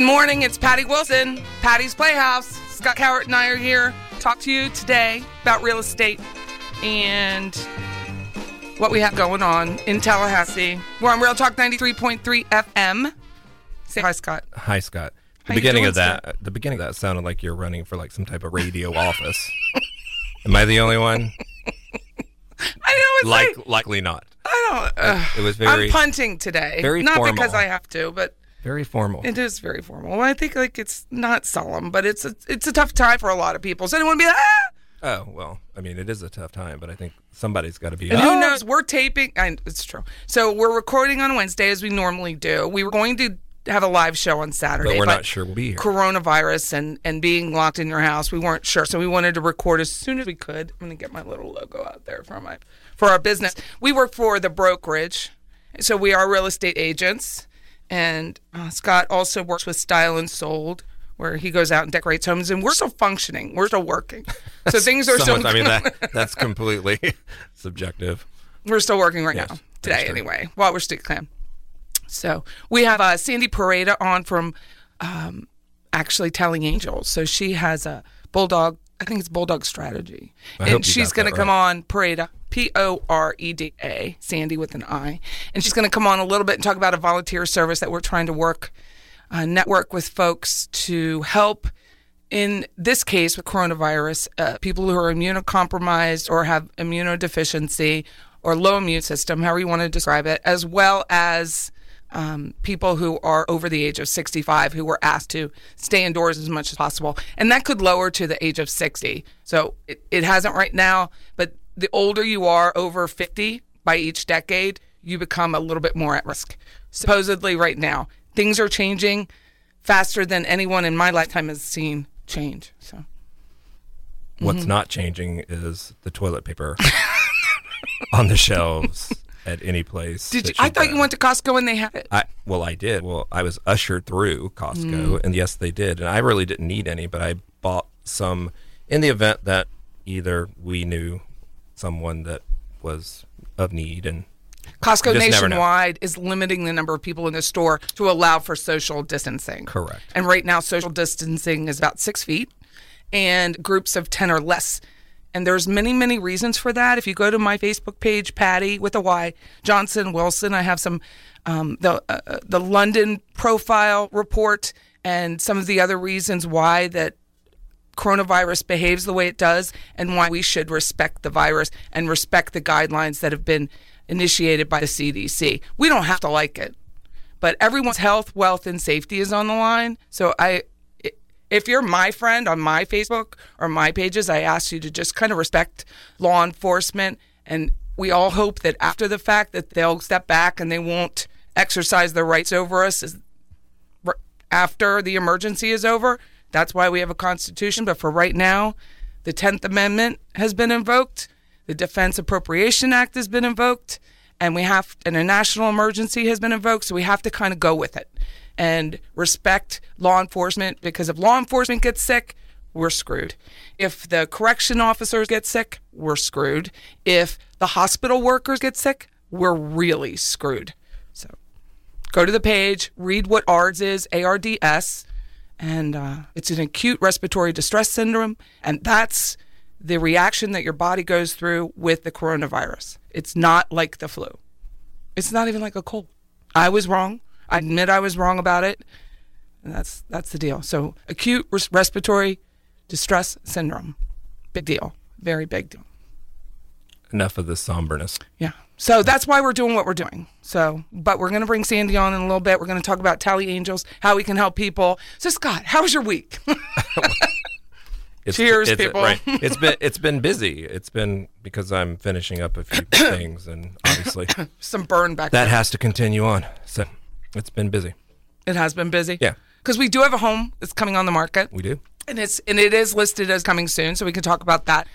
Good morning. It's Patty Wilson, Patty's Playhouse. Scott Cowart and I are here to talk to you today about real estate and what we have going on in Tallahassee. We're on Real Talk 93.3 FM. Say hi, Scott. Hi, Scott. The How beginning doing, of that, the beginning of that sounded like you're running for like some type of radio office. Am I the only one? I know it's Like, like, likely not. I don't. Uh, It was very, I'm punting today. very Not formal. because I have to, but very formal. it is very formal. I think like it's not solemn, but it's a, it's a tough time for a lot of people. So anyone be like, ah! Oh well, I mean, it is a tough time, but I think somebody's got to be. And who knows? We're taping. And it's true. So we're recording on Wednesday as we normally do. We were going to have a live show on Saturday, But we're not sure we'll be here. Coronavirus and and being locked in your house, we weren't sure. So we wanted to record as soon as we could. I'm going to get my little logo out there for my for our business. We work for the brokerage, so we are real estate agents. And uh, Scott also works with Style and Sold, where he goes out and decorates homes. And we're still functioning. We're still working. So things are still. I mean, that that's completely subjective. We're still working right Yes, now, today anyway, while we're still clan. So we have uh, Sandy Poreda on from um, actually Tally Angels. So she has a bulldog, I think it's Bulldog Strategy. I and she's going to come right. on Poreda, P O R E D A, Sandy with an I. And she's going to come on a little bit and talk about a volunteer service that we're trying to work, uh, network with folks to help in this case with coronavirus, uh, people who are immunocompromised or have immunodeficiency or low immune system, however you want to describe it, as well as um, people who are over the age of 65 who were asked to stay indoors as much as possible. And that could lower to the age of 60. So it, it hasn't right now, but the older you are over 50 by each decade, you become a little bit more at risk. Supposedly, right now, things are changing faster than anyone in my lifetime has seen change. So What's not changing is the toilet paper on the shelves at any place. did you? I thought you went to Costco and they had it. I well, I did. Well, I was ushered through Costco, Mm. and yes, they did. And I really didn't need any, but I bought some in the event that either we knew someone that was of need, and Costco You just never know. nationwide is limiting the number of people in the store to allow for social distancing. Correct. And right now, social distancing is about six feet, and groups of 10 or less And there's many, many reasons for that. If you go to my Facebook page, Patty with a Y, Johnson Wilson, I have some um, the uh, the London profile report and some of the other reasons why that coronavirus behaves the way it does and why we should respect the virus and respect the guidelines that have been initiated by the CDC. We don't have to like it, but everyone's health, wealth, and safety is on the line. So I, if you're my friend on my Facebook or my pages, I ask you to just kind of respect law enforcement. And we all hope that after the fact that they'll step back and they won't exercise their rights over us after the emergency is over. That's why we have a constitution. But for right now, the 10th Amendment has been invoked, the Defense Appropriation Act has been invoked, and we have and a national emergency has been invoked. So we have to kind of go with it and respect law enforcement because if law enforcement gets sick, we're screwed. If the correction officers get sick, we're screwed. If the hospital workers get sick, we're really screwed. So go to the page, read what ARDS is, ARDS, and uh, it's an acute respiratory distress syndrome, and that's the reaction that your body goes through with the coronavirus. It's not like the flu. It's not even like a cold. I was wrong. I admit I was wrong about it. And that's that's the deal. So acute res- respiratory distress syndrome, big deal, very big deal. Enough of the somberness. Yeah. So that's why we're doing what we're doing. So, but we're going to bring Sandy on in a little bit. We're going to talk about Tally Angels, how we can help people. So, Scott, how was your week? It's, Cheers, it's, people. Right. It's been it's been busy. It's been because I'm finishing up a few things, and obviously Some burn back that there. has to continue on. So it's been busy. It has been busy. Yeah. Because we do have a home that's coming on the market, We do and it's and it is listed as coming soon, so we can talk about that.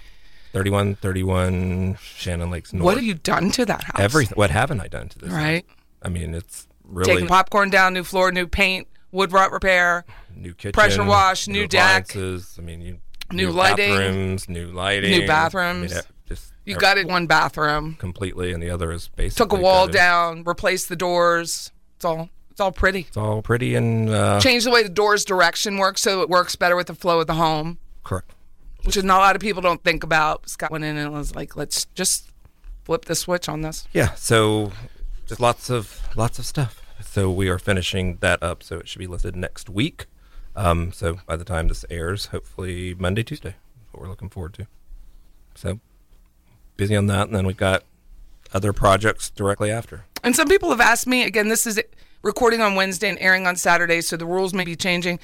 31, 31 Shannon Lakes North. What have you done to that house? Everything. What haven't I done to this? house? Right. I mean, it's really Taking popcorn down, new floor, new paint, wood rot repair. new kitchen, pressure wash, new deck, appliances. I mean, you, new lighting, bathrooms, new lighting, new bathrooms. I mean, just You got it one bathroom. completely, and the other is basically Took a wall gutted. down, replaced the doors. It's all it's all pretty. It's all pretty and uh, Changed the way the door's direction works so it works better with the flow of the home, correct. which is not a lot of people don't think about. Scott went in and was like, let's just flip the switch on this. Yeah, so just lots of lots of stuff. So we are finishing that up. So it should be listed next week. Um, so by the time this airs, hopefully Monday, Tuesday, what we're looking forward to. So busy on that, and then we've got other projects directly after. And some people have asked me again. This is recording on Wednesday and airing on Saturday, so the rules may be changing.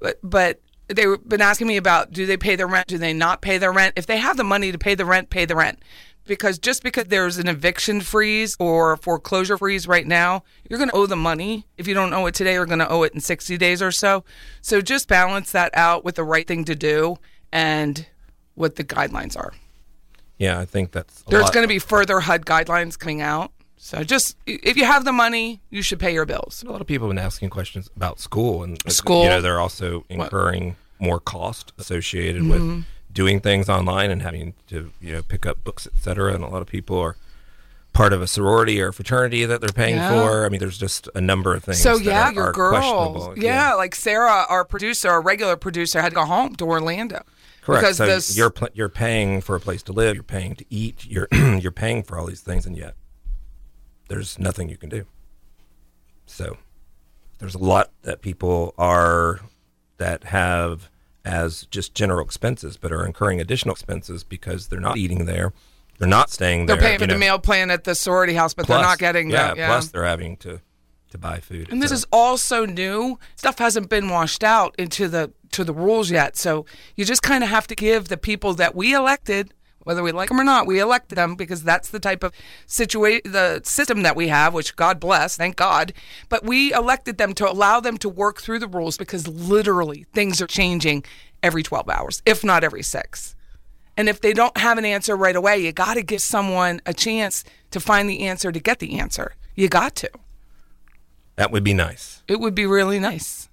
But, but they've been asking me about: Do they pay their rent? Do they not pay their rent? If they have the money to pay the rent, pay the rent. Because just because there's an eviction freeze or foreclosure freeze right now, you're going to owe the money. If you don't owe it today, you're going to owe it in 60 days or so. So just balance that out with the right thing to do and what the guidelines are. Yeah, I think that's a There's going to be further HUD guidelines coming out. So just if you have the money, you should pay your bills. a lot of people have been asking questions about school and School. You know, they're also incurring more cost associated mm-hmm. with doing things online and having to you know pick up books, et cetera. And a lot of people are part of a sorority or fraternity that they're paying Yeah. for. I mean, there's just a number of things. So that yeah, are, your are girls, questionable. yeah, like Sarah, our producer, our regular producer, had to go home to Orlando correct. because so this you're pl- you're paying for a place to live, you're paying to eat, you're you're paying for all these things, and yet there's nothing you can do. So there's a lot that people are that have as just general expenses, but are incurring additional expenses because they're not eating there, they're not staying there. they're paying for you the know. meal plan at the sorority house, but Plus- they're not getting yeah, that. Yeah. Plus, they're having to to buy food. and this is all so new. Stuff hasn't been washed out into the to the rules yet. So you just kind of have to give the people that we elected, whether we like them or not, we elected them because that's the type of situation, the system that we have, which God bless, thank God. But we elected them to allow them to work through the rules because literally things are changing every 12 hours, if not every six. And if they don't have an answer right away, you got to give someone a chance to find the answer to get the answer. You got to. that would be nice. It would be really nice.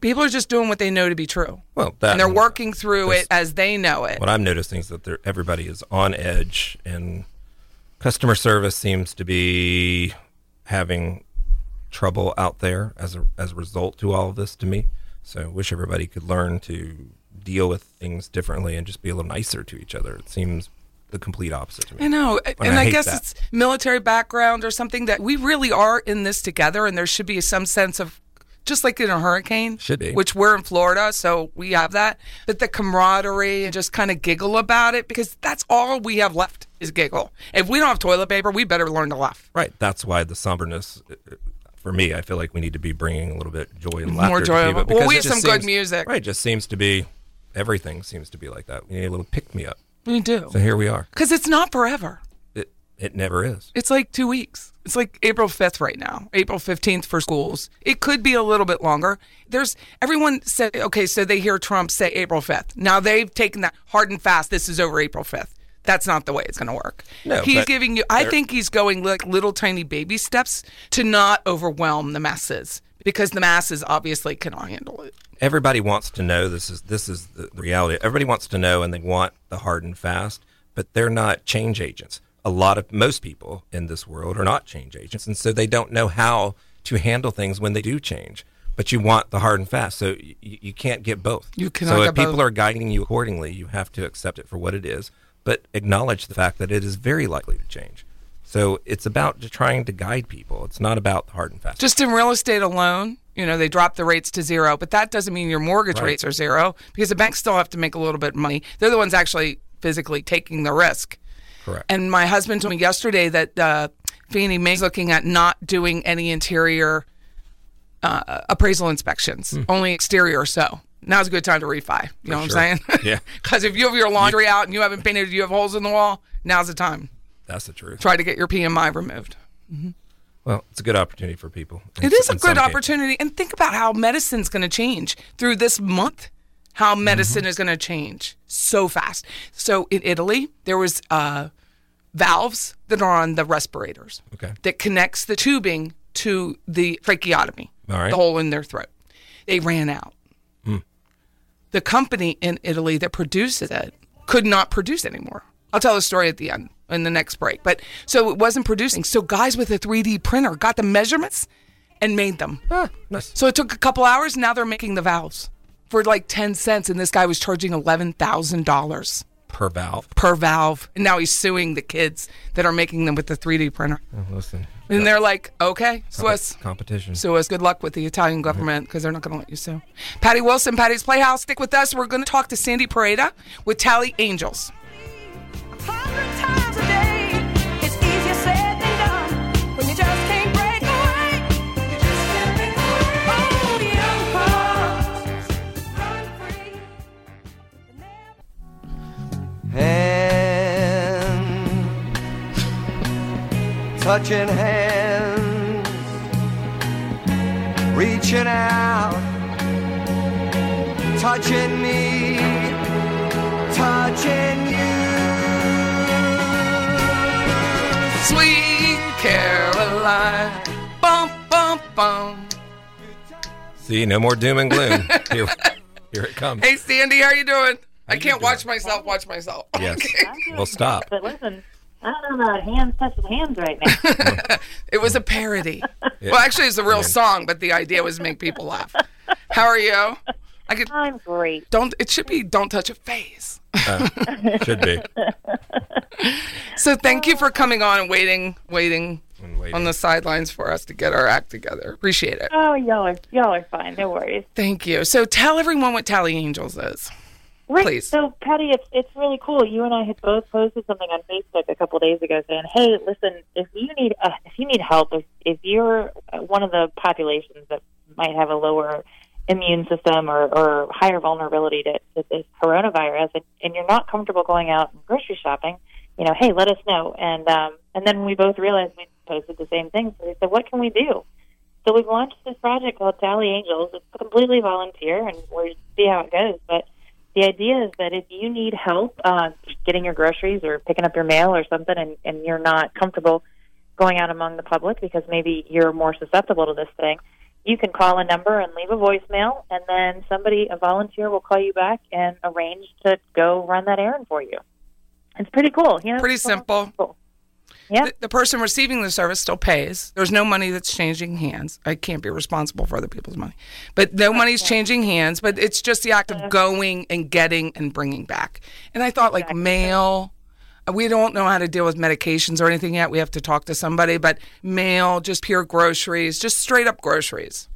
People are just doing what they know to be true. Well, that and they're working through it as they know it. what I'm noticing is that they're- everybody is on edge, and customer service seems to be having trouble out there as a as a result to all of this. To me, so I wish everybody could learn to deal with things differently and just be a little nicer to each other. It seems the complete opposite to me. I know. And and I I, guess that. it's military background or something that we really are in this together and there should be some sense of just like in a hurricane. Should be. Which we're in Florida, so we have that. But the camaraderie and just kind of giggle about it because that's all we have left is giggle. If we don't have toilet paper, we better learn to laugh. Right. That's why the somberness, uh, uh, for me, I feel like we need to be bringing a little bit joy and laughter. More to joy. people Well, because we have some good music. Right. Just seems to be everything seems to be like that. We need a little pick me up. We do. So here we are. Because it's not forever. It never is. It's like two weeks. It's like April 5th right now, April 15th for schools. It could be a little bit longer. There's everyone said, okay, so they hear Trump say April 5th. Now they've taken that hard and fast. This is over April 5th. That's not the way it's going to work. No, he's giving you, I think he's going like little tiny baby steps to not overwhelm the masses because the masses obviously cannot handle it. everybody wants to know this is this is the reality. Everybody wants to know and they want the hard and fast, but they're not change agents. A lot of most people in this world are not change agents, and so they don't know how to handle things when they do change. But you want the hard and fast, so you, you can't get both. You cannot So if people both. are guiding you accordingly, you have to accept it for what it is, but acknowledge the fact that it is very likely to change. So it's about trying to guide people. It's not about the hard and fast. Just in real estate alone, you know, they drop the rates to zero, but that doesn't mean your mortgage Right. rates are zero because the banks still have to make a little bit of money. They're the ones actually physically taking the risk. Correct. And my husband told me yesterday that uh, Fannie Mae's looking at not doing any interior uh, appraisal inspections, only exterior. So now's a good time to refi. You know what sure. I'm saying? Yeah. Because if you have your laundry out and you haven't painted, you have holes in the wall. Now's the time. That's the truth. Try to get your PMI removed. Well, it's a good opportunity for people. in It is a good opportunity. And think about how medicine's going to change through this month. How medicine is going to change so fast. So in Italy, there was uh, valves that are on the respirators Okay. that connects the tubing to the tracheotomy, All right. the hole in their throat. They ran out. The company in Italy that produces it could not produce anymore. I'll tell the story at the end in the next break. But so it wasn't producing. So guys with a 3D printer got the measurements and made them. Ah, nice. So it took a couple hours. Now they're making the valves for like 10 cents. And this guy was charging $11,000 Per valve. per valve. And now he's suing the kids that are making them with the 3D printer. Oh, listen. And they're like, okay, Swiss. competition. Sue us. Good luck with the Italian government because they're not going to let you sue. Patty Wilson, Patty's Playhouse. Stick with us. We're going to talk to Sandy Poreda with Tally Angels. Hands, touching hands, reaching out, touching me, touching you. Sweet Caroline. Bum, bum, bum. See, no more doom and gloom. here, here it comes. Hey, Sandy, how you doing? I can't doing? watch myself watch myself. Yes. Okay. Well, stop. But listen, I don't know about hands touching hands right now. It was a parody. Well, actually, it's a real song, but the idea was make people laugh. How are you? I could I'm great. don't. It should be don't touch a face. Uh, should be. So thank you for coming on and waiting, waiting And waiting. on the sidelines for us to get our act together. Appreciate it. Oh, y'all are y'all are fine. No worries. Thank you. So tell everyone what Tally Angels is. Right. Please. So, Patty, it's it's really cool. You and I had both posted something on Facebook a couple days ago saying, "Hey, listen, if you need uh, if you need help, if if you're uh, one of the populations that might have a lower immune system or, or higher vulnerability to, to this coronavirus, and, and you're not comfortable going out and grocery shopping, you know, hey, let us know." And um, and then we both realized we posted the same thing. So we said, "What can we do?" So we've launched this project called Tally Angels. It's completely volunteer, and we'll see how it goes. But the idea is that if you need help uh, getting your groceries or picking up your mail or something, and, and you're not comfortable going out among the public because maybe you're more susceptible to this thing, you can call a number and leave a voicemail, and then somebody, a volunteer, will call you back and arrange to go run that errand for you. It's pretty cool. You know, Pretty simple. cool. Yeah. the, the person receiving the service still pays. There's no money that's changing hands. I can't be responsible for other people's money, but no money's changing hands. But it's just the act of uh. going and getting and bringing back. And I thought like mail. Uh, we don't know how to deal with medications or anything yet. We have to talk to somebody, but mail, just pure groceries, just straight up groceries.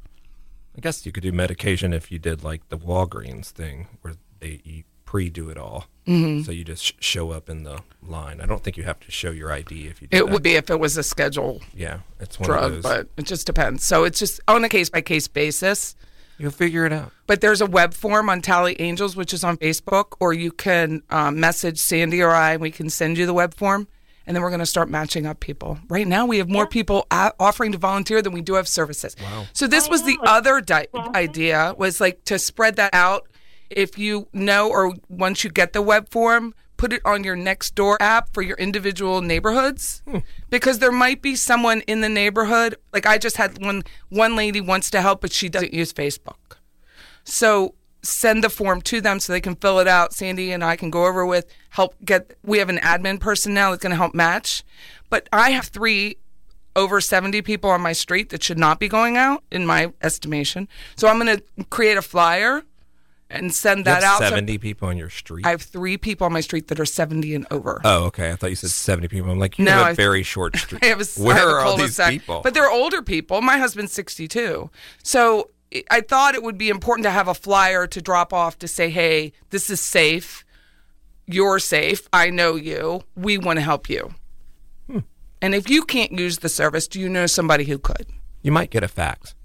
I guess you could do medication if you did like the Walgreens thing where they you pre-do it all. Mm-hmm. So you just sh- show up in the line. I don't think you have to show your ID if you do It that. would be if it was a schedule Yeah, it's one drug, of those. but it just depends. So it's just on a case by case basis. You'll figure it out. But there's a web form on Tally Angels, which is on Facebook, or you can um, message Sandy or I, and we can send you the web form. And then we're going to start matching up people. Right now, we have more people a- offering to volunteer than we do have services. Wow. So this was the other di- idea was like to spread that out. If you know, or once you get the web form, put it on your next door app for your individual neighborhoods hmm. because there might be someone in the neighborhood like i just had one one lady wants to help but she doesn't use facebook so send the form to them so they can fill it out. Sandy and I can go over with help get. We have an admin person now that's going to help match. But I have three over 70 people on my street that should not be going out, in my estimation. So I'm going to create a flyer and send that out. to- Seventy people on your street. I have three people on my street that are 70 and over. oh, okay. I thought you said seventy people. I'm like, you No, have a I- very short street. I have a, Where I have a are all these people? But they're older people. My husband's 62. So I- thought it would be important to have a flyer to drop off to say, hey, this is safe. You're safe. I know you. We want to help you. Hmm. And if you can't use the service, do you know somebody who could? you might get a fax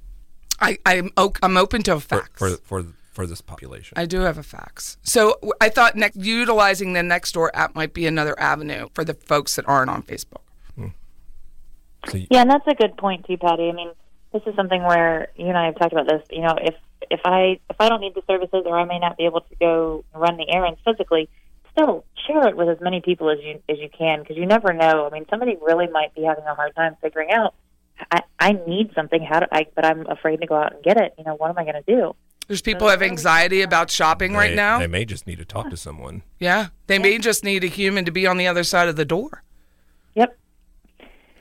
I, I'm, I'm open to a fax. for for, for this population. I do have a fax. So I thought next, utilizing the Nextdoor app might be another avenue for the folks that aren't on Facebook. Hmm. So you- Yeah, and that's a good point too, Patty. I mean, this is something where you and I have talked about this. You know, if if I if I don't need the services or I may not be able to go run the errands physically, still share it with as many people as you as you can because you never know. I mean, somebody really might be having a hard time figuring out. I I need something. How do I? But I'm afraid to go out and get it. You know, what am I going to do? There's people who have anxiety about shopping right they, now. they may just need to talk to someone. Yeah, they may just need a human to be on the other side of the door. Yep.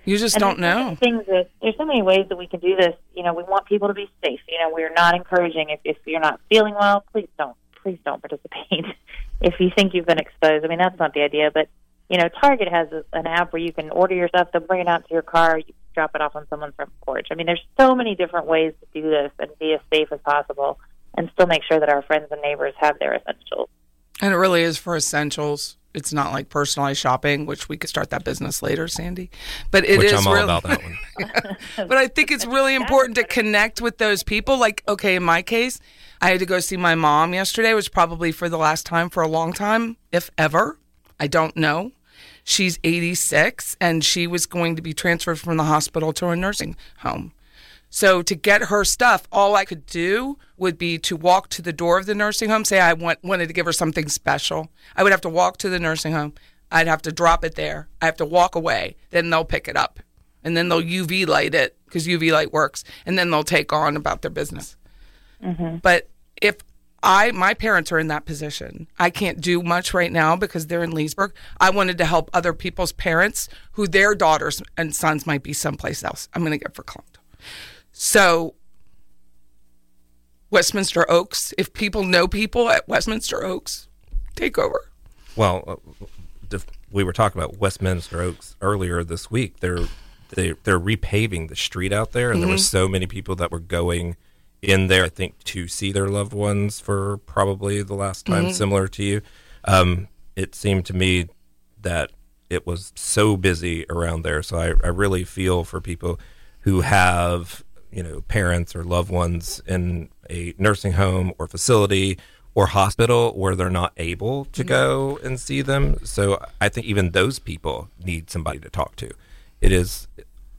You just And don't there's so many know. Things that there's so many ways that we can do this. You know, we want people to be safe. You know, we're not encouraging if if you're not feeling well, please don't please don't participate. if you think you've been exposed, I mean that's not the idea. But you know, Target has a, an app where you can order your stuff, they'll bring it out to your car, you drop it off on someone's front porch. I mean, there's so many different ways to do this and be as safe as possible, and still make sure that our friends and neighbors have their essentials. And it really is for essentials. It's not like personalized shopping, which we could start that business later, Sandy. But it is which I'm all really, about that one. but I think it's really important to connect with those people. Like, okay, in my case, I had to go see my mom yesterday, which probably for the last time for a long time, if ever. I don't know. She's 86 and she was going to be transferred from the hospital to a nursing home. So to get her stuff, all I could do would be to walk to the door of the nursing home, say I want, wanted to give her something special. I would have to walk to the nursing home. I'd have to drop it there. I have to walk away. Then they'll pick it up. And then they'll UV light it because UV light works. And then they'll take on about their business. Mm-hmm. But if I, my parents are in that position, I can't do much right now because they're in Leesburg. I wanted to help other people's parents who their daughters and sons might be someplace else. I'm going to get for verklempt. So, Westminster Oaks, if people know people at Westminster Oaks, take over. Well, uh, we were talking about Westminster Oaks earlier this week. They're they, they're repaving the street out there, and there were so many people that were going in there. I think to see their loved ones for probably the last time, similar to you. Um, it seemed to me that it was so busy around there. So I, I really feel for people who have you know parents or loved ones in a nursing home or facility or hospital where they're not able to mm-hmm. go and see them. So I think even those people need somebody to talk to. It is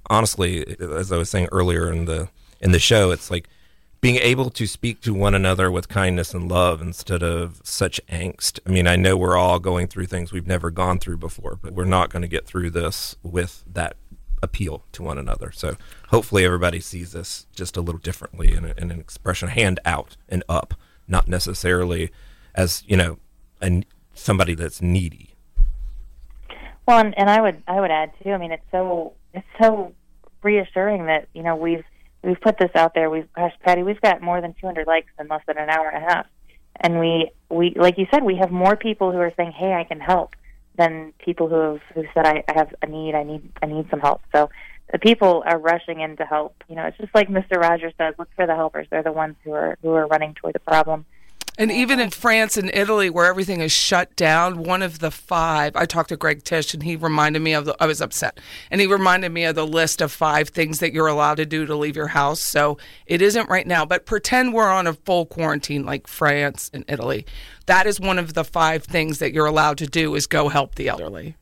honestly, as I was saying earlier in the in the show, it's like being able to speak to one another with kindness and love instead of such angst. I mean, I know we're all going through things we've never gone through before, but we're not going to get through this with that appeal to one another. So hopefully everybody sees this just a little differently in, a, in an expression hand out and up, not necessarily as, you know, an, somebody that's needy. Well, and, and I would I would add too. I mean, it's so it's so reassuring that you know we've we've put this out there. We've gosh, Patty, we've got more than 200 likes in less than an hour and a half, and we we like you said, we have more people who are saying, "Hey, I can help," than people who have who said, "I, I have a need. I need I need some help." So the people are rushing in to help. You know, it's just like Mr. Rogers says, "Look for the helpers. They're the ones who are who are running toward the problem." And even in France and Italy, where everything is shut down, one of the five, I talked to Greg Tish and he reminded me of the, I was upset. And he reminded me of the list of five things that you're allowed to do to leave your house. So it isn't right now, but pretend we're on a full quarantine like France and Italy. That is one of the five things that you're allowed to do is go help the elderly.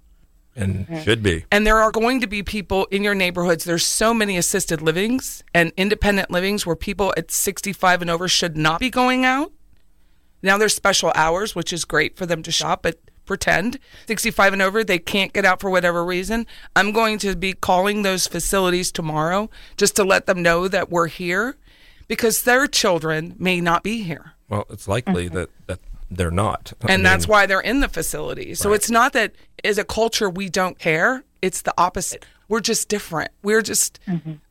and should be. And there are going to be people in your neighborhoods. There's so many assisted livings and independent livings where people at 65 and over should not be going out. Now there's special hours, which is great for them to shop, but pretend 65 and over, they can't get out for whatever reason. I'm going to be calling those facilities tomorrow just to let them know that we're here because their children may not be here. Well, it's likely mm-hmm. that, that they're not. I And that's why they're in the facility. So Right. it's not that as a culture we don't care. It's the opposite. We're just different. We're just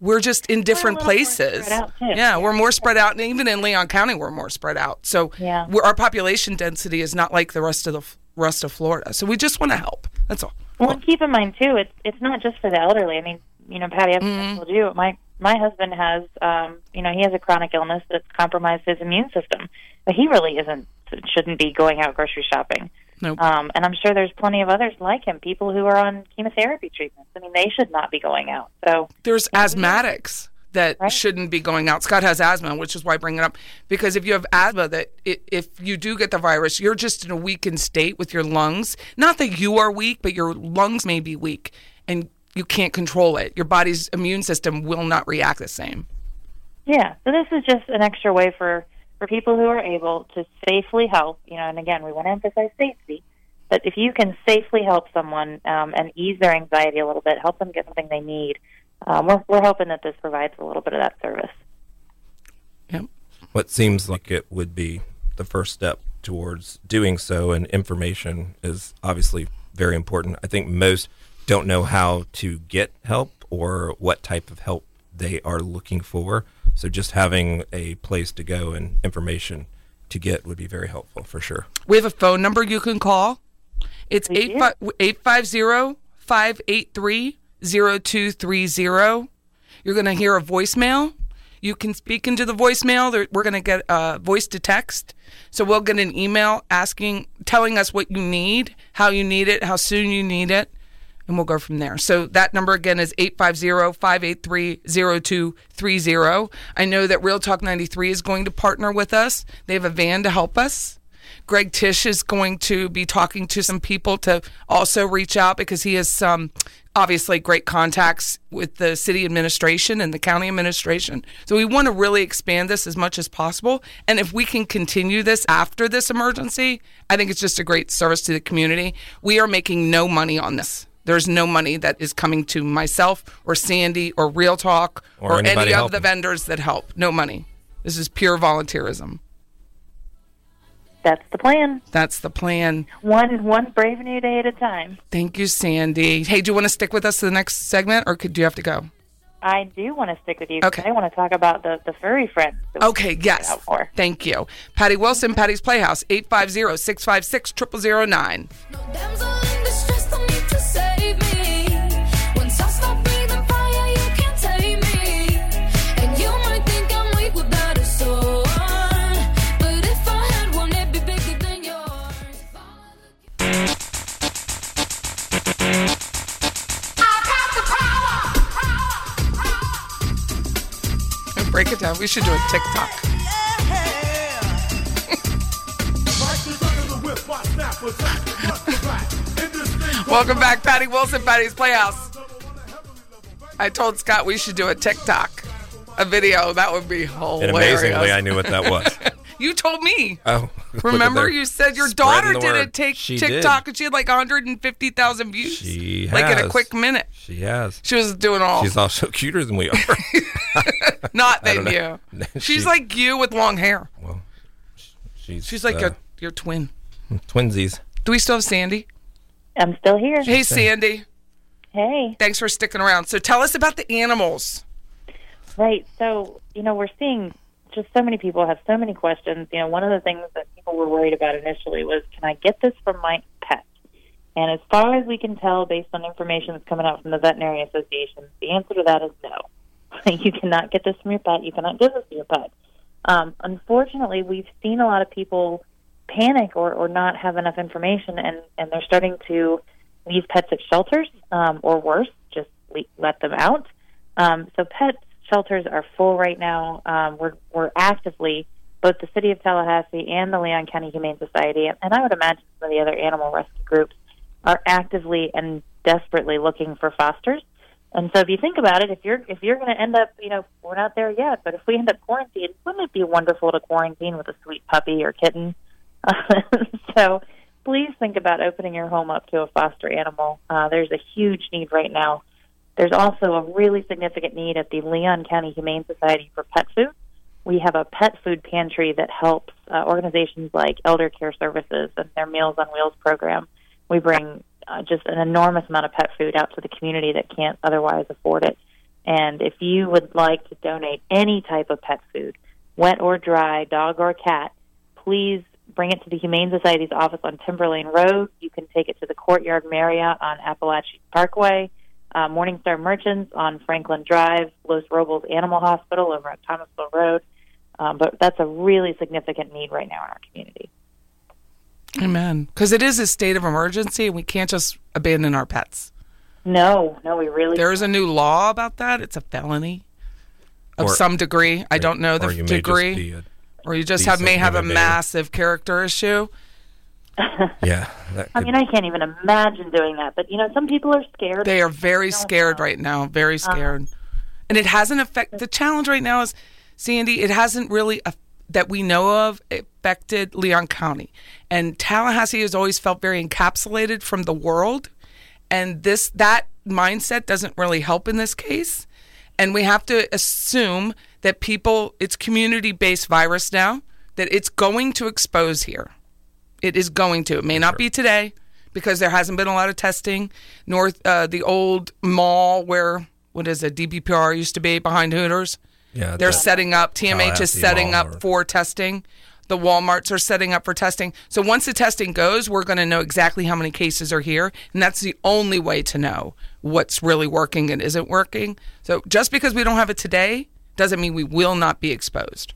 we're just in different places. too. Yeah, we're more spread out, and even in Leon County, we're more spread out. So Yeah. we're, our population density is not like the rest of the rest of Florida. So we just want to help. That's all. Well, and keep in mind too, it's it's not just for the elderly. I mean, you know, Patty, I've Mm-hmm. told you, my my husband has, um, you know, he has a chronic illness that's compromised his immune system, but he really isn't shouldn't be going out grocery shopping. Nope. Um, and I'm sure there's plenty of others like him, people who are on chemotherapy treatments. I mean, they should not be going out. So There's asthmatics that Right. shouldn't be going out. Scott has asthma, which is why I bring it up because if you have asthma, that i if you do get the virus, you're just in a weakened state with your lungs. Not that you are weak, but your lungs may be weak, and you can't control it. Your body's immune system will not react the same. Yeah, so this is just an extra way for for people who are able to safely help. You know, and again, we want to emphasize safety. But if you can safely help someone um, and ease their anxiety a little bit, help them get something they need, um, we're we're hoping that this provides a little bit of that service. Yep. what seems like it would be the first step towards doing so, and information is obviously very important. I think most don't know how to get help or what type of help they are looking for. So just having a place to go and information to get would be very helpful for sure. We have a phone number you can call. It's We 850 583 0230. You're going to hear a voicemail. You can speak into the voicemail. We're going to get a voice to text. So we'll get an email asking, telling us what you need, how you need it, how soon you need it, and we'll go from there. So that number again is 850-583-0230. I know that Real Talk 93 is going to partner with us. They have a van to help us. Greg Tish is going to be talking to some people to also reach out because he has some obviously great contacts with the city administration and the county administration. So we want to really expand this as much as possible. And if we can continue this after this emergency, I think it's just a great service to the community. We are making no money on this. There's no money that is coming to myself or Sandy or Real Talk Or or, any anybody of the vendors that help. No money. This is pure volunteerism. That's the plan. That's the plan. One one brave new day at a time. Thank you, Sandy. Hey, do you want to stick with us to the next segment, or could, do you have to go? I do want to stick with you. Okay. I want to talk about the the furry friends. Okay, yes. for. Thank you. Patty Wilson, Patty's Playhouse, 850 656 0009. Break it down. We should do a TikTok. Welcome back, Patty Wilson, Patty's Playhouse. I told Scott we should do a TikTok, a video. That would be hilarious. And amazingly, I knew what that was. You told me. Oh, Remember, you said your Spreading daughter the did a word. take She did. TikTok and she had like 150,000 views. She like in a quick minute. She has. She was doing all She's also cuter than we are. not than you. She's She- like you with long hair. Well, she's She's like uh, your your twin. twinsies. Do we still have Sandy? I'm still here. Hey, Sandy. Hey. Thanks for sticking around. So tell us about the animals. Right. So, you know, we're seeing just so many people have so many questions. You know, one of the things that people were worried about initially was can I get this from my pet? And as far as we can tell, based on information that's coming out from the Veterinary Association, the answer to that is no. you cannot get this from your pet. You cannot give this to your pet. Um, unfortunately, we've seen a lot of people panic or, or not have enough information, and, and they're starting to leave pets at shelters, um, or worse, just le- let them out. Um, so pet shelters are full right now. Um, we're, we're actively, both the City of Tallahassee and the Leon County Humane Society, and I would imagine some of the other animal rescue groups, are actively and desperately looking for fosters. And so, if you think about it, if you're if you're going to end up, you know, we're not there yet, but if we end up quarantined, wouldn't it be wonderful to quarantine with a sweet puppy or kitten? so, please think about opening your home up to a foster animal. Uh, there's a huge need right now. There's also a really significant need at the Leon County Humane Society for pet food. We have a pet food pantry that helps uh, organizations like Elder Care Services and their Meals on Wheels program. We bring uh, just an enormous amount of pet food out to the community that can't otherwise afford it. And if you would like to donate any type of pet food, wet or dry, dog or cat, please bring it to the Humane Society's office on Timberlane Road. You can take it to the Courtyard Marriott on Appalachian Parkway, uh, Morningstar Merchants on Franklin Drive, Los Robles Animal Hospital over at Thomasville Road. Um, but that's a really significant need right now in our community. Amen. Because it is a state of emergency, and we can't just abandon our pets. No, no, we really. There is a new law about that. It's a felony of Or- some degree. I don't know the or you may just degree. be a or you just have may have a massive character issue. Yeah. That I mean, I can't even imagine doing that. But you know, some people are scared. They are very don't scared know. right now. Very Uh-huh. scared. and it hasn't affected the challenge right now is Sandy, it hasn't really aff- that we know of affected Leon County. And Tallahassee has always felt very encapsulated from the world. And this that mindset doesn't really help in this case. And we have to assume that people it's community based virus now, that it's going to expose here. It is going to. It may not be today because there hasn't been a lot of testing. North, uh, the old mall where what is it? DBPR used to be behind Hooters. Yeah, they're the setting up. TMH is setting up or- for testing. The WalMarts are setting up for testing. So once the testing goes, we're going to know exactly how many cases are here, and that's the only way to know what's really working and isn't working. So just because we don't have it today doesn't mean we will not be exposed.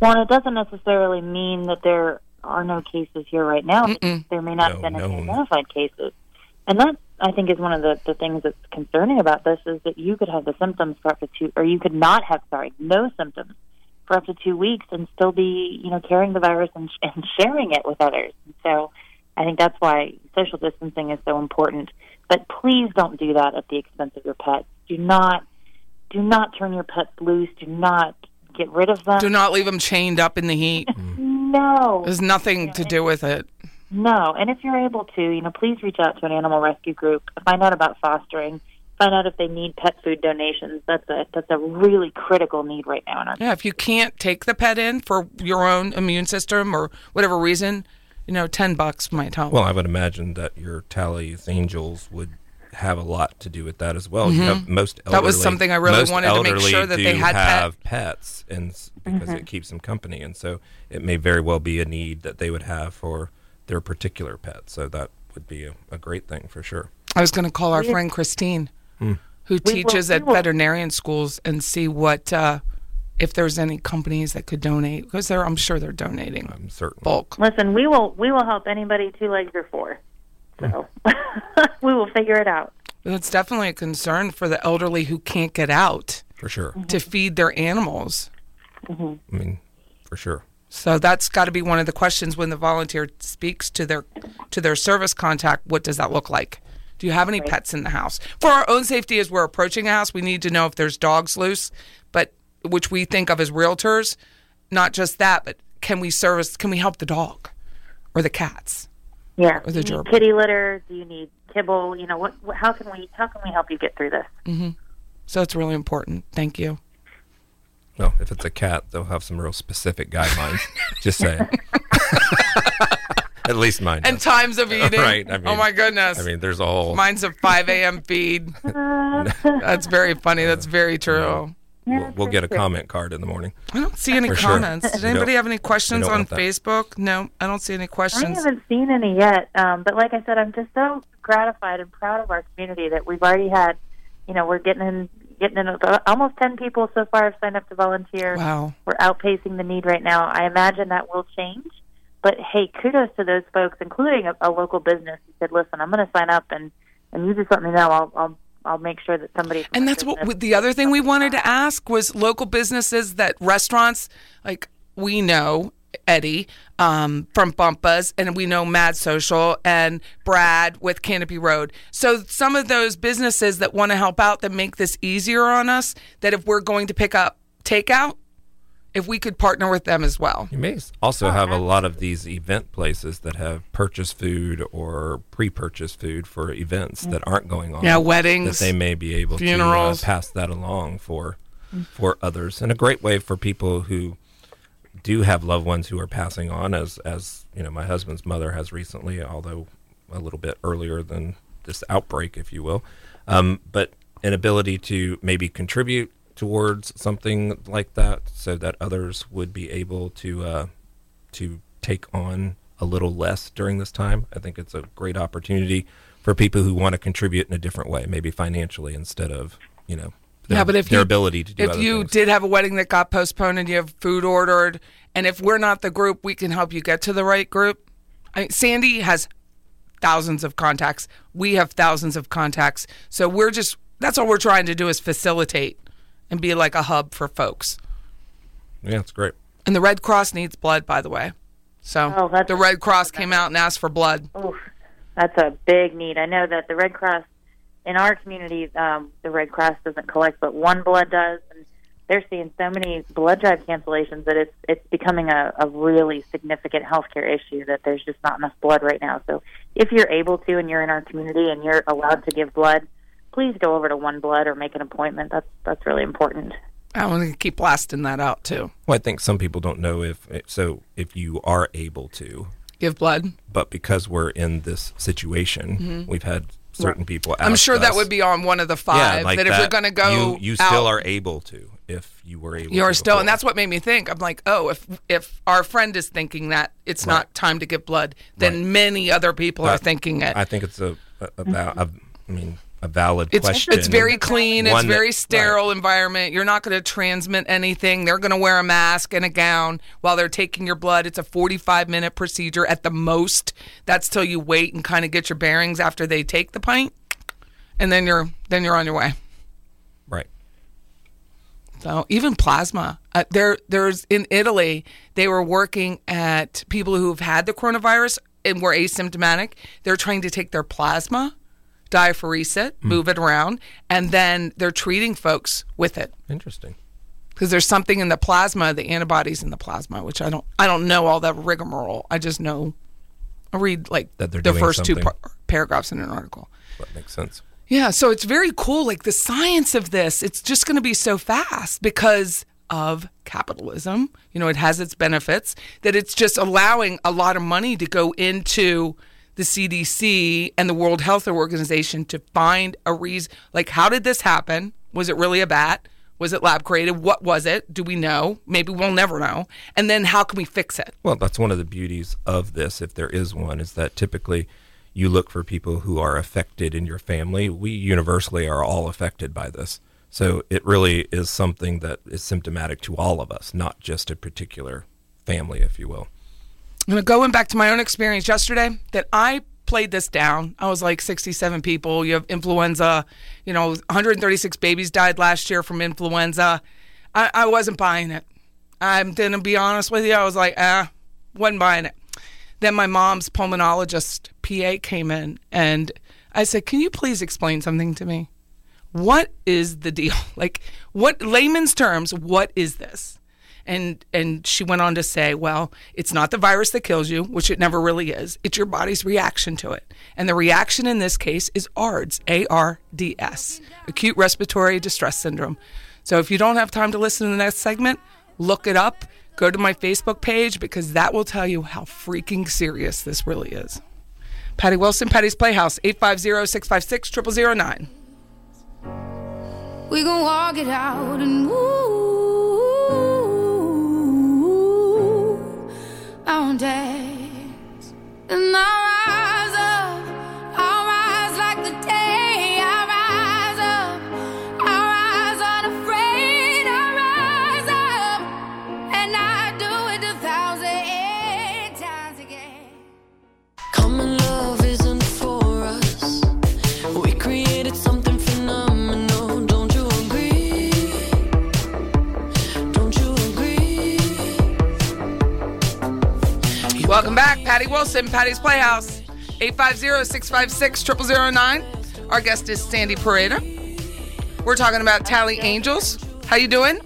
Well, and it doesn't necessarily mean that there are no cases here right now. There may not have No been any identified cases, and that I think is one of the, the things that's concerning about this is that you could have the symptoms for up to two, or you could not have, sorry, no symptoms for up to two weeks and still be, you know, carrying the virus and, and sharing it with others. And so, I think that's why social distancing is so important. But please don't do that at the expense of your pets. Do not, do not turn your pets loose. Do not get rid of them. Do not leave them chained up in the heat. Mm. No, There's nothing to do with it. no. And if you're able to, you know, please reach out to an animal rescue group. Find out about fostering. Find out if they need pet food donations. That's a that's a really critical need right now in our. Yeah, if you can't take the pet in for your own immune system or whatever reason, you know, 10 bucks might help. Well, I would imagine that your Tally's Angels would have a lot to do with that as well. You have most elderly, Mm-hmm. That was something I really wanted to make sure that they do had pet- have pets, and s- because it keeps them company, and so it may very well be a need that they would have for their particular pet. So that would be a, a great thing for sure. I was going to call our friend Christine, who will- teaches we at will- veterinarian schools, and see what uh, if there's any companies that could donate because they're I'm sure they're donating I'm certain. bulk. Listen, we will we will help anybody two legs or four. So we will figure it out. But it's definitely a concern for the elderly who can't get out for sure. to mm-hmm. feed their animals. Mm-hmm. I mean, for sure. So that's got to be one of the questions when the volunteer speaks to their to their service contact. What does that look like? Do you have any pets in the house? For our own safety, as we're approaching a house, we need to know if there's dogs loose, but which we think of as realtors. Not just that, but can we service? Can we help the dog or the cats? Yeah. Or the Do you need gerbil. kitty litter? Do you need kibble? You know what, what? How can we how can we help you get through this? Mm-hmm. So it's really important. Thank you. Well, if it's a cat, they'll have some real specific guidelines. Just saying. At least mine. and does. times of eating. Right, I oh my goodness. I mean, there's a whole. Mine's a 5 a.m. feed. That's very funny. That's very true. We'll, we'll get a comment card in the morning. I don't see any For sure. comments. Did anybody have any questions on want that. Facebook? No, I don't see any questions. I haven't seen any yet, um, but like I said, I'm just so gratified and proud of our community that we've already had. You know, we're getting in, getting in. Almost ten people so far have signed up to volunteer. Wow. We're outpacing the need right now. I imagine that will change. But hey, kudos to those folks, including a, a local business who said, "Listen, I'm going to sign up, and and you just let me know. I'll I'll I'll make sure that somebody." And that's what the other thing we wanted to ask was local businesses that restaurants like we know Eddie um, from Bumpas, and we know Mad Social and Brad with Canopy Road. So some of those businesses that want to help out that make this easier on us that if we're going to pick up takeout, if we could partner with them as well. You may also have a lot of these event places that have purchased food or pre-purchased food for events that aren't going on. Yeah, weddings, that they may be able funerals. to uh, pass that along for for others, and a great way for people who do have loved ones who are passing on, as as you know, my husband's mother has recently, although a little bit earlier than this outbreak, if you will, um, but an ability to maybe contribute towards something like that, so that others would be able to uh, to take on a little less during this time. I think it's a great opportunity for people who want to contribute in a different way, maybe financially instead of you know their, yeah, but if their you, ability to do if you things. did have a wedding that got postponed and you have food ordered, and if we're not the group, we can help you get to the right group. I mean, Sandy has thousands of contacts. We have thousands of contacts. So we're just that's all we're trying to do is facilitate and be like a hub for folks. yeah, it's great. And the Red Cross needs blood, by the way. So Oh, the Red Cross came out and asked for blood. Oof, that's a big need. I know that the Red Cross in our community, um, the Red Cross doesn't collect, but One Blood does, and they're seeing so many blood drive cancellations that it's it's becoming a, a really significant healthcare issue. That there's just not enough blood right now. So if you're able to, and you're in our community, and you're allowed to give blood, please go over to One Blood or make an appointment. That's that's really important. I want to keep blasting that out too. Well, I think some people don't know if so if you are able to, Give blood. but because we're in this situation, we've had certain people. Mm-hmm. I'm ask sure that would be on one of the five. yeah, like that if that, you're going to go, you, you still out- are able to if you were able. You're to still, before. and that's what made me think. I'm like, oh, if if our friend is thinking that it's Right. not time to give blood, then Right. many other people are thinking it. I think it's a, a about. A, I mean, a valid it's question. it's very clean. It's One that- very right. sterile environment. You're not going to transmit anything. They're going to wear a mask and a gown while they're taking your blood. It's a 45 minute procedure at the most. That's till you wait and kind of get your bearings after they take the pint, and then you're then you're on your way. Right. So even plasma, uh, there there's in Italy they were working at people who've had the coronavirus and were asymptomatic. They're trying to take their plasma, diaphoresis it, move it around, and then they're treating folks with it Interesting. because there's something in the plasma, the antibodies in the plasma, which I don't I don't know all that rigmarole. I just know I read like That the first two par- paragraphs in an article. That makes sense. Yeah, so it's very cool. Like the science of this, it's just going to be so fast because of capitalism. You know, it has its benefits that it's just allowing a lot of money to go into the CDC and the World Health Organization to find a reason. Like, how did this happen? Was it really a bat? Was it lab created? What was it? Do we know? Maybe we'll never know. And then how can we fix it? Well, that's one of the beauties of this, if there is one, is that typically you look for people who are affected in your family. We universally are all affected by this. So it really is something that is symptomatic to all of us, not just a particular family, if you will. I'm going back to my own experience yesterday that I played this down. I was like 67 people. You have influenza. You know, 136 babies died last year from influenza. I, I wasn't buying it. I'm going to be honest with you. I was like, ah, wasn't buying it. Then my mom's pulmonologist, PA, came in and I said, Can you please explain something to me? What is the deal? Like, what layman's terms, what is this? And and she went on to say, well, it's not the virus that kills you, which it never really is. It's your body's reaction to it. And the reaction in this case is ARDS, A R D S, acute respiratory distress syndrome. So if you don't have time to listen to the next segment, look it up. go to my Facebook page because that will tell you how freaking serious this really is. Patty Wilson, Patty's Playhouse, 850 656 0009. We gon' walk it out and woo back, Wilson, Patty's Playhouse, 850 656 0009. Our guest is Sandy Poreda. We're talking about Tally Angels. How you doing?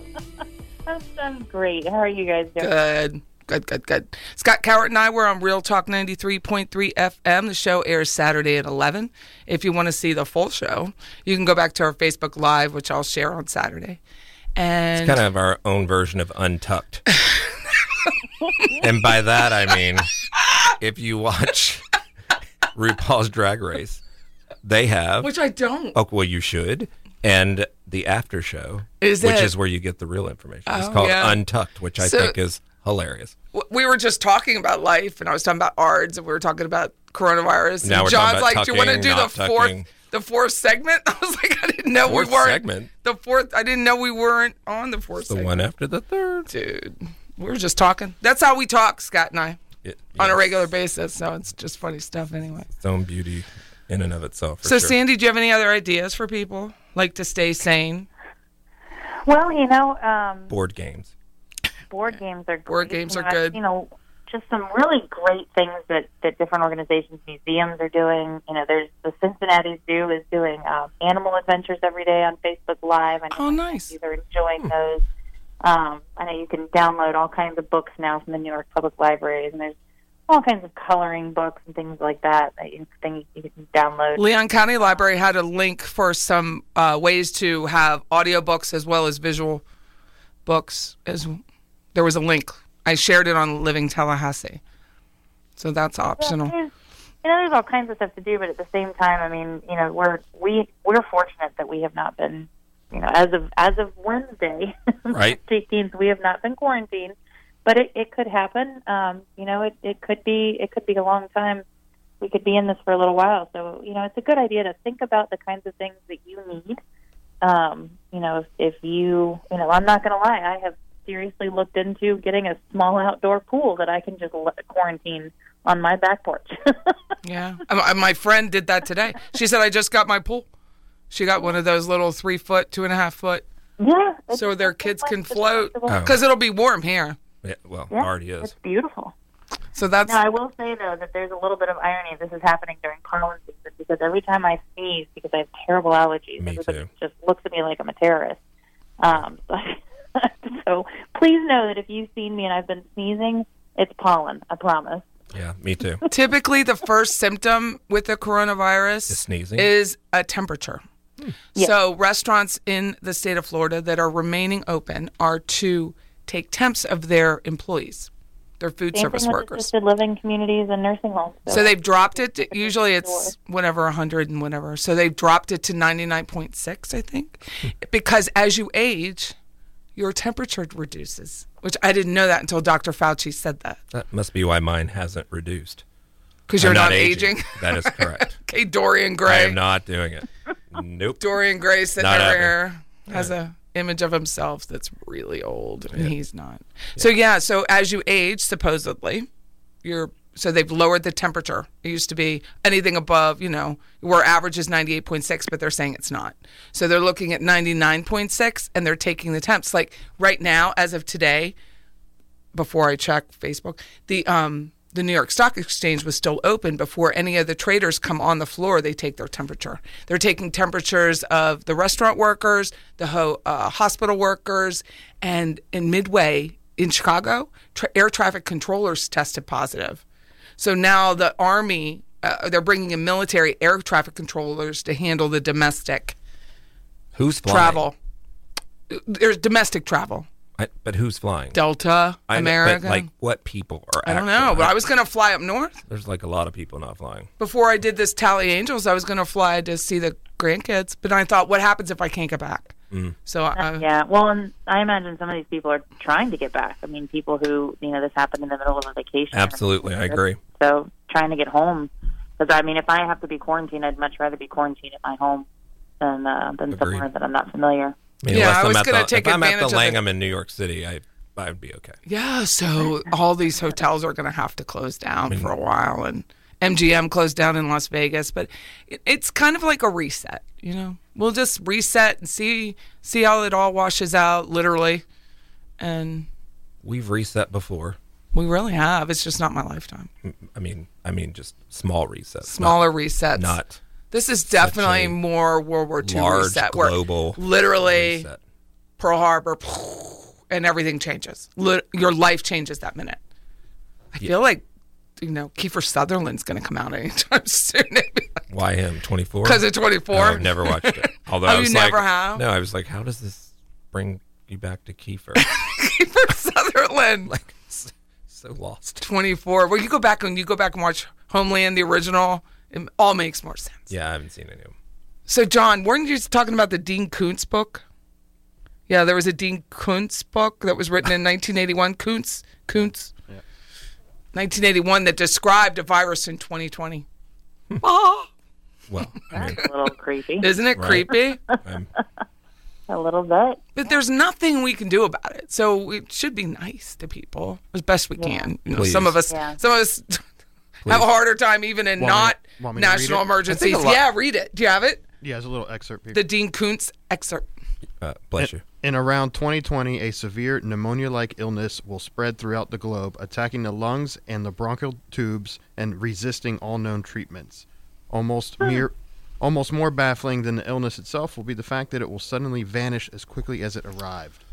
I'm, I'm great. How are you guys doing? Good. Good, good, good. Scott Cowart and I were on Real Talk 93.3 FM. The show airs Saturday at 11. If you want to see the full show, you can go back to our Facebook Live, which I'll share on Saturday. And It's kind of our own version of Untucked. and by that, I mean, if you watch RuPaul's Drag Race, they have. which I don't. Oh, well, you should. And the after show, Is which it? is where you get the real information. It's Oh, called yeah. Untucked, which I So- think is hilarious. We were just talking about life, and I was talking about ARDS, and we were talking about coronavirus. Now and we're John's talking about like, "Do you want to do the fourth, tucking." the fourth segment?" I was like, "I didn't know Fourth we weren't segment? the fourth. I didn't know we weren't on the fourth The segment." one after the third. dude. We were just talking. That's how we talk, Scott and I, It- on a regular basis. So it's just funny stuff anyway. Its own beauty in and of itself. For so, sure. Sandy, do you have any other ideas for people like to stay sane? Well, you know, um, board games. board games are good. Board games You are know, I've- good. You know, just some really great things that that different organizations, museums are doing. You know, there's the Cincinnati Zoo is doing um, animal adventures every day on Facebook Live. I know Oh, nice. you are enjoying those. Um, I know you can download all kinds of books now from the New York Public Libraries, and there's all kinds of coloring books and things like that that you, things you can download. Leon County Library had a link for some uh, ways to have audiobooks as well as visual books. As there was a link, I shared it on Living Tallahassee, so that's optional. There's, you know, there's all kinds of stuff to do, but at the same time, I mean, you know, we're we we're fortunate that we have not been, you know, as of as of Wednesday, Right. March 18th, we have not been quarantined. But it, it could happen. Um, you know, it, it could be it could be a long time. We could be in this for a little while. So you know, it's a good idea to think about the kinds of things that you need. Um, you know, if, if you, you know, I'm not going to lie, I have seriously looked into getting a small outdoor pool that I can just let quarantine on my back porch. Yeah, Uh, my friend did that today. She said, "I just got my pool." She got one of those little three foot, two and a half foot, yeah, so their kids can float comfortable. Oh. because it'll be warm here. Yeah, well, Yeah, already is. It's beautiful. So that's Now, I will say though that there's a little bit of irony. This is happening during pollen season because every time I sneeze, because I have terrible allergies, Me too. just looks at me like I'm a terrorist. Um, so please know that if you've seen me and I've been sneezing, it's pollen. I promise. Yeah, me too. typically the first symptom with the coronavirus Is sneezing? is a temperature. So restaurants in the state of Florida that are remaining open are to take temps of their employees, their food Same service thing with workers. assisted living communities and nursing homes. So they've dropped it. To, usually it's whatever, 100 and whatever. So they've dropped it to 99.6, I think. because as you age, your temperature reduces, which I didn't know that until Dr. Fauci said that. That must be why mine hasn't reduced. Because you're not, not aging. aging. That is correct. okay, Dorian Gray. I am not doing it. Nope. Dorian Gray sitting Not over happening. here has a image of himself that's really old, and he's not. So yeah, so as you age, supposedly, you're so they've lowered the temperature. It used to be anything above, you know, where average is ninety eight point six, but they're saying it's not. So they're looking at ninety nine point six, and they're taking the temps. Like right now, as of today, before I check Facebook, the um the New York Stock Exchange was still open before any of the traders come on the floor. They take their temperature. They're taking temperatures of the restaurant workers, the ho- uh, hospital workers, and in Midway in Chicago, tra- air traffic controllers tested positive. So now the Army, uh, they're bringing in military air traffic controllers to handle the domestic Who's flying? travel. There's domestic travel. I, but who's flying? Delta, I know, American. But like what people are? I don't know, but I was going to fly up north. There's like a lot of people not flying. Before I did this Tally Angels, I was going to fly to see the grandkids, but I thought, what happens if I can't get back? Mm. So I, Yeah, well, and I imagine some of these people are trying to get back. I mean, people who you know this happened in the middle of a vacation. Absolutely, I agree. So trying to get home, because I mean, if I have to be quarantined, I'd much rather be quarantined at my home than uh, than Agreed. somewhere that I'm not familiar. I mean, Yeah, unless I I'm was gonna the, take if I'm at the of the- Langham in New York City, I I'd be okay. Yeah, so all these hotels are going to have to close down for a while, and MGM closed down in Las Vegas. But it, it's kind of like a reset, you know. We'll just reset and see see how it all washes out, literally. And We've reset before. we really have. It's just not my lifetime. I mean, I mean, just small resets. Smaller not, resets. Not This is definitely more World War II large reset, where global literally reset. Pearl Harbor, and everything changes. Your life changes that minute. I feel like, you know, Kiefer Sutherland's going to come out anytime soon. Why him? Twenty four. Because of 24? I've never watched it. Although Oh, I you was never like, have? No, I was like, how does this bring you back to Kiefer? Kiefer Sutherland. like so lost. 24. Well, you go back and you go back and watch Homeland, the original. It all makes more sense. Yeah, I haven't seen any of them. So, John, weren't you talking about the Dean Koontz book? Yeah, there was a Dean Koontz book that was written in 1981. Koontz, Koontz, 1981, that described a virus in 2020. Ah, Well, I mean, That's a little creepy. isn't it Right. creepy? I'm, A little bit. But there's nothing we can do about it. So it should be nice to people as best we can. You know, some of us, Yeah. some of us have a harder time even in Want me- not want me to read national it? emergencies. I think a lot- Yeah, read it. Do you have it? Yeah, there's a little excerpt here. The Dean Koontz excerpt. uh, bless you. In around 2020, a severe pneumonia like illness will spread throughout the globe, attacking the lungs and the bronchial tubes and resisting all known treatments. Almost mere. Almost more baffling than the illness itself will be the fact that it will suddenly vanish as quickly as it arrived.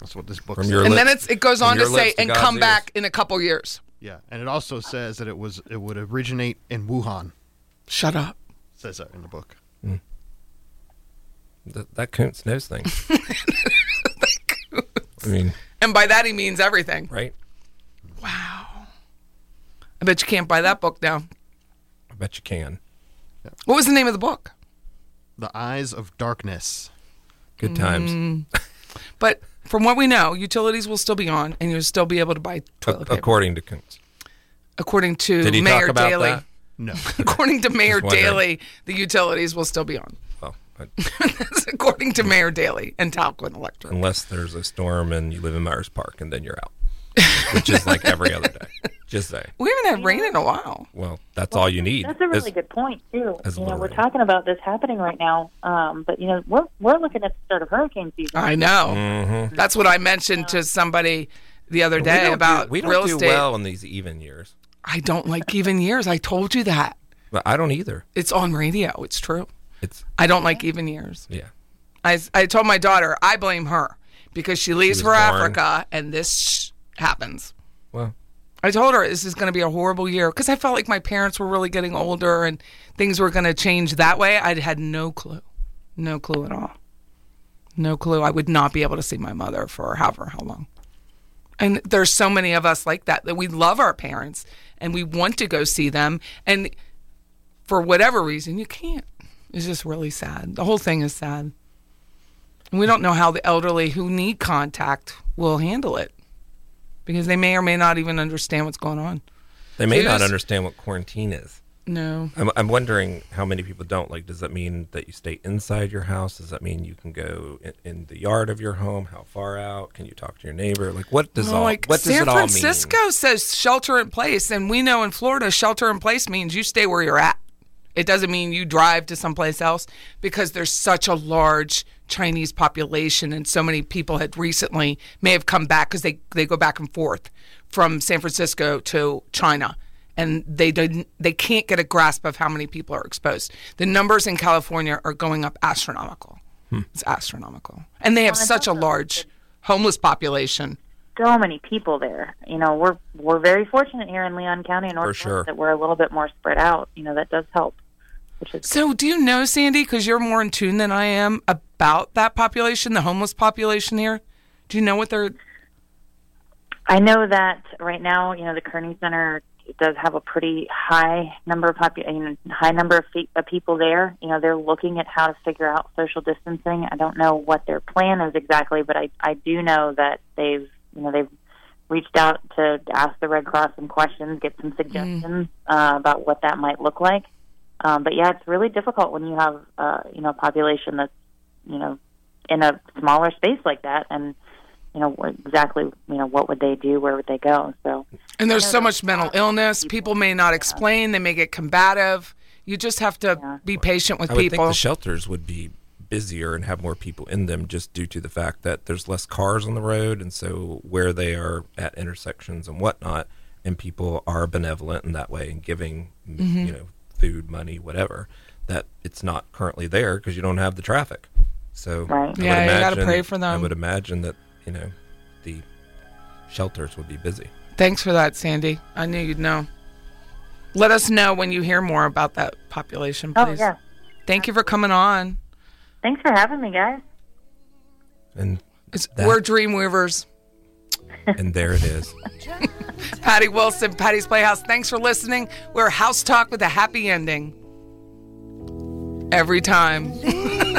That's what this book From says. your And lips- then it's, it goes on to say, to and God's come ears. back in a couple years. Yeah, and it also says that it was it would originate in Wuhan. Shut up. says that in the book. Th- that Koontz knows things. I mean, And by that he means everything. right? Wow. I bet you can't buy that book now. I bet you can. What was the name of the book? The Eyes of Darkness. Good times. Mm. But from what we know, utilities will still be on, and you'll still be able to buy A- toilet paper. according to Koontz. According to Did he Mayor talk about Dailey. that? No. According to Mayor wondering. Dailey, the utilities will still be on. Well, I- That's according to Mayor Dailey and Talquin Electric. unless there's a storm and you live in Myers Park, and then you're out, which is like every other day. Just say. We haven't had rain in a while. Well, that's all you need. That's a really is- good point too. as You know, we're rain. talking about this happening right now, um, but you know, we're we're looking at the start of hurricane season. I know. Mhm. That's what I mentioned to somebody the other day don't about do, we don't real do estate. well in these even years, I don't like even years. I told you that. but I don't either. It's on radio. It's true. It's I don't like even years. yeah. I, I told my daughter I blame her because she leaves was for born. Africa and this sh- happens. Well, I told her this is going to be a horrible year because I felt like my parents were really getting older and things were going to change that way. I had no clue, no clue at all, no clue. I would not be able to see my mother for however how long. And there's so many of us like that that we love our parents and we want to go see them, and for whatever reason you can't. It's just really sad. The whole thing is sad. And we don't know how the elderly who need contact will handle it because they may or may not even understand what's going on. they may not understand what quarantine is. No. I'm, I'm wondering how many people don't. Like, does that mean that you stay inside your house? Does that mean you can go in, in the yard of your home? How far out? Can you talk to your neighbor? Like, what does Well, all like what does San it all mean? San Francisco says shelter in place, and we know in Florida shelter in place means you stay where you're at. It doesn't mean you drive to someplace else because there's such a large Chinese population, and so many people had recently may have come back because they they go back and forth from San Francisco to China, and they didn't they can't get a grasp of how many people are exposed. The numbers in California are going up astronomical. Hmm. It's astronomical, and they have Well, such a also- large homeless population. so many people there. You know, we're we're very fortunate here in Leon County and North sure. Carolina that we're a little bit more spread out. You know, that does help. Which is So, do you know, Sandy, because you're more in tune than I am about that population, the homeless population here? Do you know what they're? I know that right now, you know, the Kearney Center does have a pretty high number of popu- you know, high number of, fe- of people there. You know, they're looking at how to figure out social distancing. I don't know what their plan is exactly, but I I do know that they've you know they've reached out to ask the Red Cross some questions, get some suggestions uh, about what that might look like. Um, but yeah, it's really difficult when you have uh, you know a population that's you know in a smaller space like that, and you know exactly you know what would they do, where would they go? So And there's so much mental illness. People may not explain. They may get combative. You just have to be patient with I would people. think the shelters would be busier and have more people in them just due to the fact that there's less cars on the road, and so where they are at intersections and whatnot, and people are benevolent in that way and giving, m- Mhm. you know, food, money, whatever. That it's not currently there because you don't have the traffic. So Right. I would Yeah, you gotta imagine- pray for them. I would imagine that you know the shelters would be busy. Thanks for that, Sandy. I knew you'd know. Let us know when you hear more about that population, Oh, please. yeah. Thank you for coming on. thanks for having me, guys. And It's, that- we're Dreamweavers. And there it is. Patty Wilson, Patty's Playhouse. Thanks for listening. We're House Talk with a happy ending. Every time.